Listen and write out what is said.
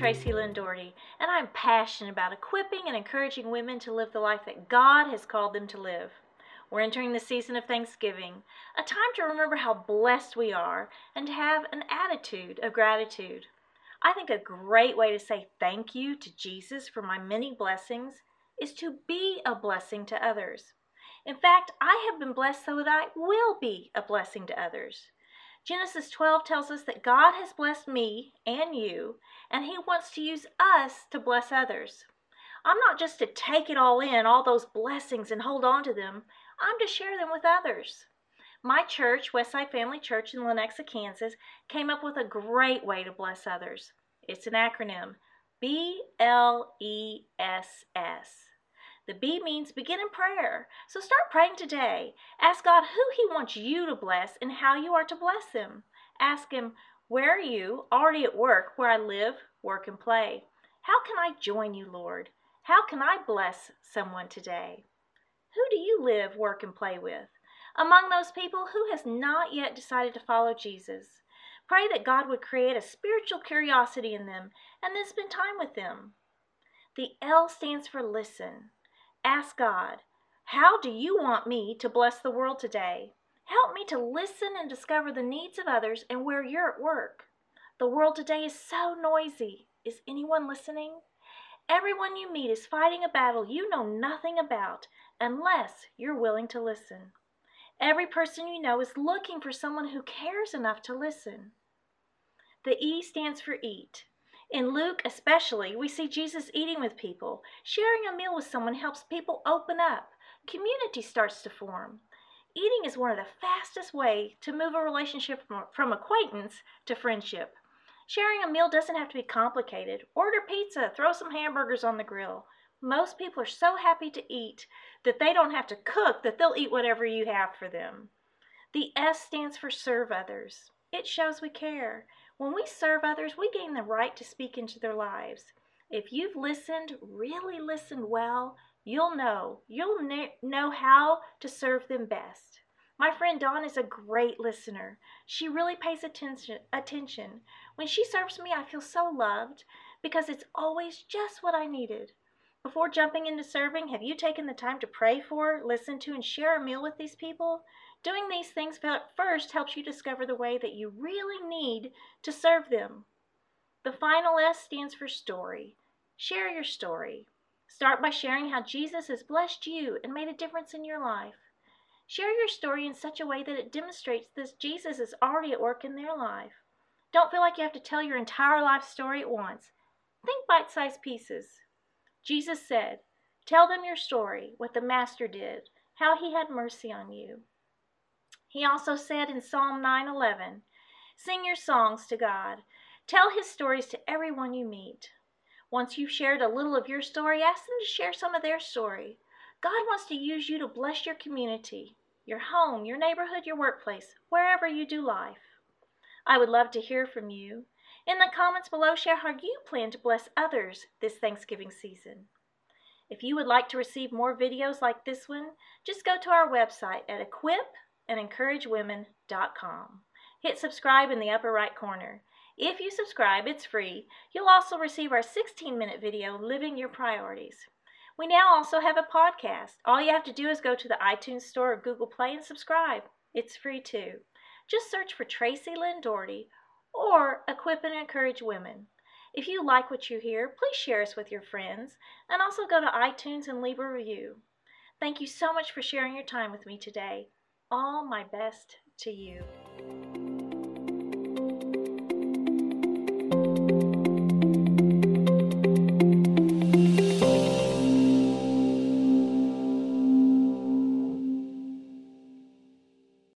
Tracy Lynn Doherty, and I'm passionate about equipping and encouraging women to live the life that God has called them to live. We're entering the season of Thanksgiving, a time to remember how blessed we are and to have an attitude of gratitude. I think a great way to say thank you to Jesus for my many blessings is to be a blessing to others. In fact, I have been blessed so that I will be a blessing to others. Genesis 12 tells us that God has blessed me and you, and He wants to use us to bless others. I'm not just to take it all in, all those blessings, and hold on to them. I'm to share them with others. My church, Westside Family Church in Lenexa, Kansas, came up with a great way to bless others. It's an acronym B L E S S. The B means begin in prayer. So start praying today. Ask God who He wants you to bless and how you are to bless Him. Ask Him, Where are you already at work, where I live, work, and play? How can I join you, Lord? How can I bless someone today? Who do you live, work, and play with? Among those people, who has not yet decided to follow Jesus? Pray that God would create a spiritual curiosity in them and then spend time with them. The L stands for listen. Ask God, How do you want me to bless the world today? Help me to listen and discover the needs of others and where you're at work. The world today is so noisy. Is anyone listening? Everyone you meet is fighting a battle you know nothing about unless you're willing to listen. Every person you know is looking for someone who cares enough to listen. The E stands for eat. In Luke, especially, we see Jesus eating with people. Sharing a meal with someone helps people open up. Community starts to form. Eating is one of the fastest way to move a relationship from, from acquaintance to friendship. Sharing a meal doesn't have to be complicated. Order pizza, throw some hamburgers on the grill. Most people are so happy to eat that they don't have to cook that they'll eat whatever you have for them. The S stands for serve others. It shows we care. When we serve others, we gain the right to speak into their lives. If you've listened, really listened well, you'll know. You'll know how to serve them best. My friend Dawn is a great listener. She really pays attention. attention. When she serves me, I feel so loved because it's always just what I needed. Before jumping into serving, have you taken the time to pray for, listen to, and share a meal with these people? Doing these things first helps you discover the way that you really need to serve them. The final S stands for story. Share your story. Start by sharing how Jesus has blessed you and made a difference in your life. Share your story in such a way that it demonstrates that Jesus is already at work in their life. Don't feel like you have to tell your entire life story at once. Think bite sized pieces. Jesus said, Tell them your story, what the Master did, how he had mercy on you. He also said in Psalm 9:11, "Sing your songs to God. Tell his stories to everyone you meet. Once you've shared a little of your story, ask them to share some of their story. God wants to use you to bless your community, your home, your neighborhood, your workplace, wherever you do life. I would love to hear from you. In the comments below, share how you plan to bless others this Thanksgiving season. If you would like to receive more videos like this one, just go to our website at equip and encouragewomen.com. Hit subscribe in the upper right corner. If you subscribe, it's free. You'll also receive our 16 minute video, Living Your Priorities. We now also have a podcast. All you have to do is go to the iTunes Store or Google Play and subscribe. It's free too. Just search for Tracy Lynn Doherty or Equip and Encourage Women. If you like what you hear, please share us with your friends and also go to iTunes and leave a review. Thank you so much for sharing your time with me today all my best to you.